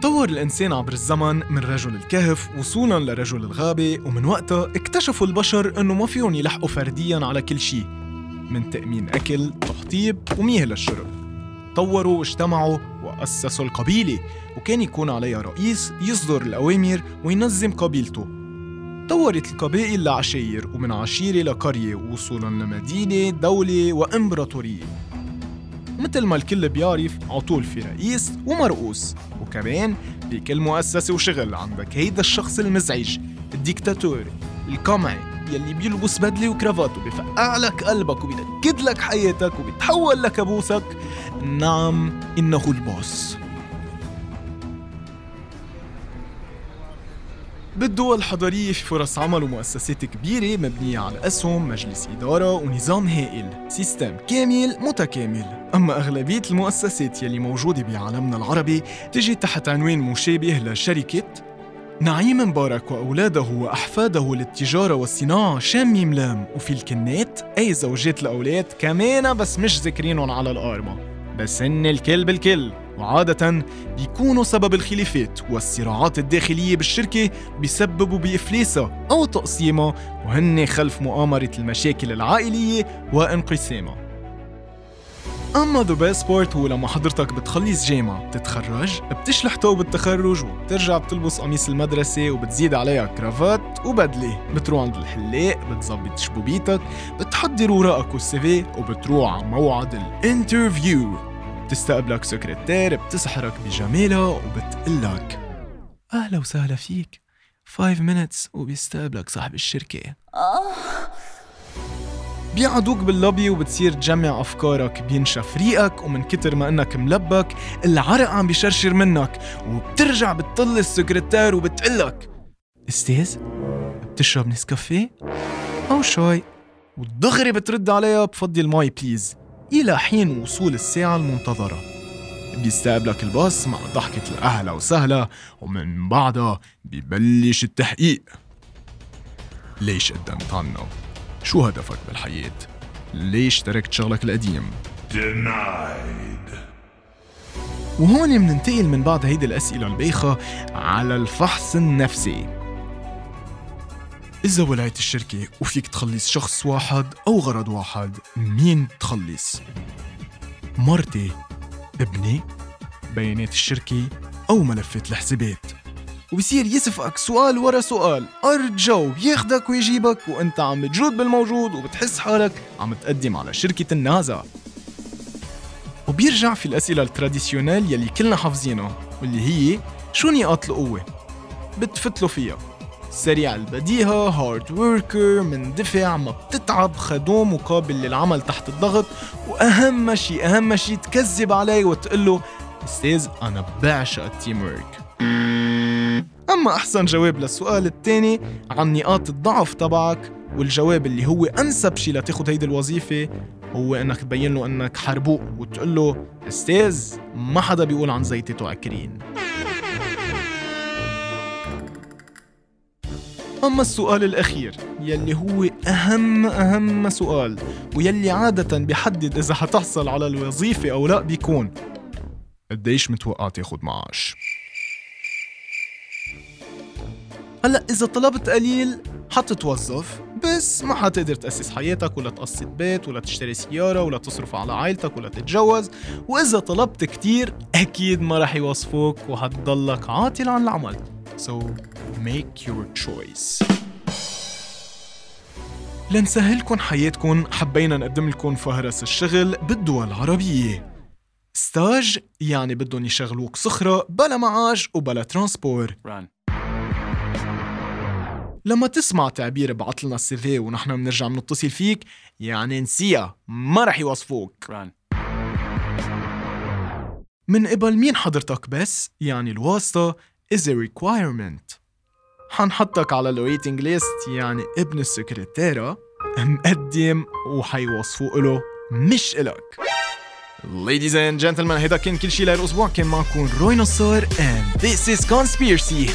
تطور الإنسان عبر الزمن من رجل الكهف وصولاً لرجل الغابة ومن وقتها اكتشفوا البشر إنه ما فيهم يلحقوا فردياً على كل شيء من تأمين أكل، تحطيب ومياه للشرب. طوروا واجتمعوا وأسسوا القبيلة وكان يكون عليها رئيس يصدر الأوامر وينظم قبيلته. طورت القبائل لعشاير ومن عشيرة لقرية وصولاً لمدينة، دولة وإمبراطورية. مثل ما الكل بيعرف عطول في رئيس ومرؤوس. وكمان بكل مؤسسة وشغل عندك هيدا الشخص المزعج الديكتاتور القمعي يلي بيلبس بدلة وكرافات وبفقع لك قلبك وبينكد لك حياتك وبيتحول لكابوسك نعم إنه ال boss. بالدول الحضرية في فرص عمل ومؤسسات كبيرة مبنية على أسهم، مجلس إدارة ونظام هائل. system كامل متكامل. أما أغلبية المؤسسات يلي موجودة بعالمنا العربي تجي تحت عنوان مشابه لشركة نعيم مبارك وأولاده وأحفاده للتجارة والصناعة شامي ملام وفي الكنات أي زوجات الأولاد كمان بس مش ذكرينهم على القارمة. بس هن الكل بالكل. وعادة بيكونوا سبب الخلافات والصراعات الداخلية بالشركة بيسببوا بإفلاسها أو تقسيمها وهن خلف مؤامرة المشاكل العائلية وانقسامها. أما the boss part هو لما حضرتك بتخلص جامعة بتتخرج بتشلح توب التخرج وبترجع بتلبس قميص المدرسة وبتزيد عليها كرافات وبدلة. بتروح عند الحلاق بتظبط شبوبيتك بتحضر ورقك وال CV وبتروح على موعد ال interview. بتستقبلك سكرتير بتسحرك بجمالها وبتقلك. أهلا وسهلا فيك. 5 minutes وبيستقبلك صاحب الشركة. بيقعدوك باللوبي وبتصير تجمع أفكارك بينشف ريقك ومن كتر ما إنك ملبك العرق عم بيشرشر منك وبترجع بتطل السكرتير وبتقلك. أستاذ بتشرب نسكافيه؟ أو شاي؟ ودغري بترد عليها بفضل المي please إلى حين وصول الساعة المنتظرة بيستقبلك ال boss مع ضحكة الأهلا وسهلا ومن بعدها ببلش التحقيق ليش قدمت عنا؟ شو هدفك بالحياة؟ ليش تركت شغلك القديم؟ Denied. وهون مننتقل من بعد هيدي الأسئلة البايخة على الفحص النفسي إذا ولعت الشركة وفيك تخلص شخص واحد أو غرض واحد مين تخلص؟ مرتي ابني بيانات الشركة أو ملفات الحسابات وبصير يسفقك سؤال ورا سؤال أرض جو ياخدك ويجيبك وأنت عم بتجود بالموجود وبتحس حالك عم تقدم على شركة النازا وبيرجع في الأسئلة ال traditionnelles يلي كلنا حافظينها واللي هي شو نقاط القوة؟ بتفتلوا فيها سريع البديهة hard worker مندفع ما بتتعب خدوم قابل للعمل تحت الضغط وأهم شيء أهم شيء تكذب عليه وتقول له أستاذ أنا بعشق التيم ورك أما أحسن جواب للسؤال الثاني عن نقاط الضعف تبعك والجواب اللي هو أنسب شيء لتاخد هيدي الوظيفة هو إنك تبين له إنك حربوق وتقول له أستاذ ما حدا بيقول عن زيتته عكرين أما السؤال الأخير يلي هو أهم أهم سؤال ويلي عادة بيحدد إذا حتحصل على الوظيفة أو لا بيكون. قديش متوقع تاخد معاش؟ هلأ إذا طلبت قليل حتتوظف بس ما حتقدر تأسس حياتك ولا تقسط بيت ولا تشتري سيارة ولا تصرف على عائلتك ولا تتجوز. وإذا طلبت كتير أكيد ما رح يوظفوك وحتضلك عاطل عن العمل. So make your choice. لنسهلكن حياتكن حبينا نقدم لكم فهرس الشغل بالدول العربية. stage يعني بدهم يشغلوك صخرة بلا معاش وبلا transport. Run. لما تسمع تعبير ابعت لنا ال CV ونحن بنرجع بنتصل فيك يعني نسيها ما رح يوظفوك. Run. من قبل مين حضرتك بس؟ يعني الواسطة is a requirement. حنحطك على الويتنج ليست يعني ابن السكرتيرة مقدم وحيوصفوا له مش إلك. Ladies and gentlemen هيدا كان كل شي لهالأسبوع كان معكم روي نصار and this is Conspiracy.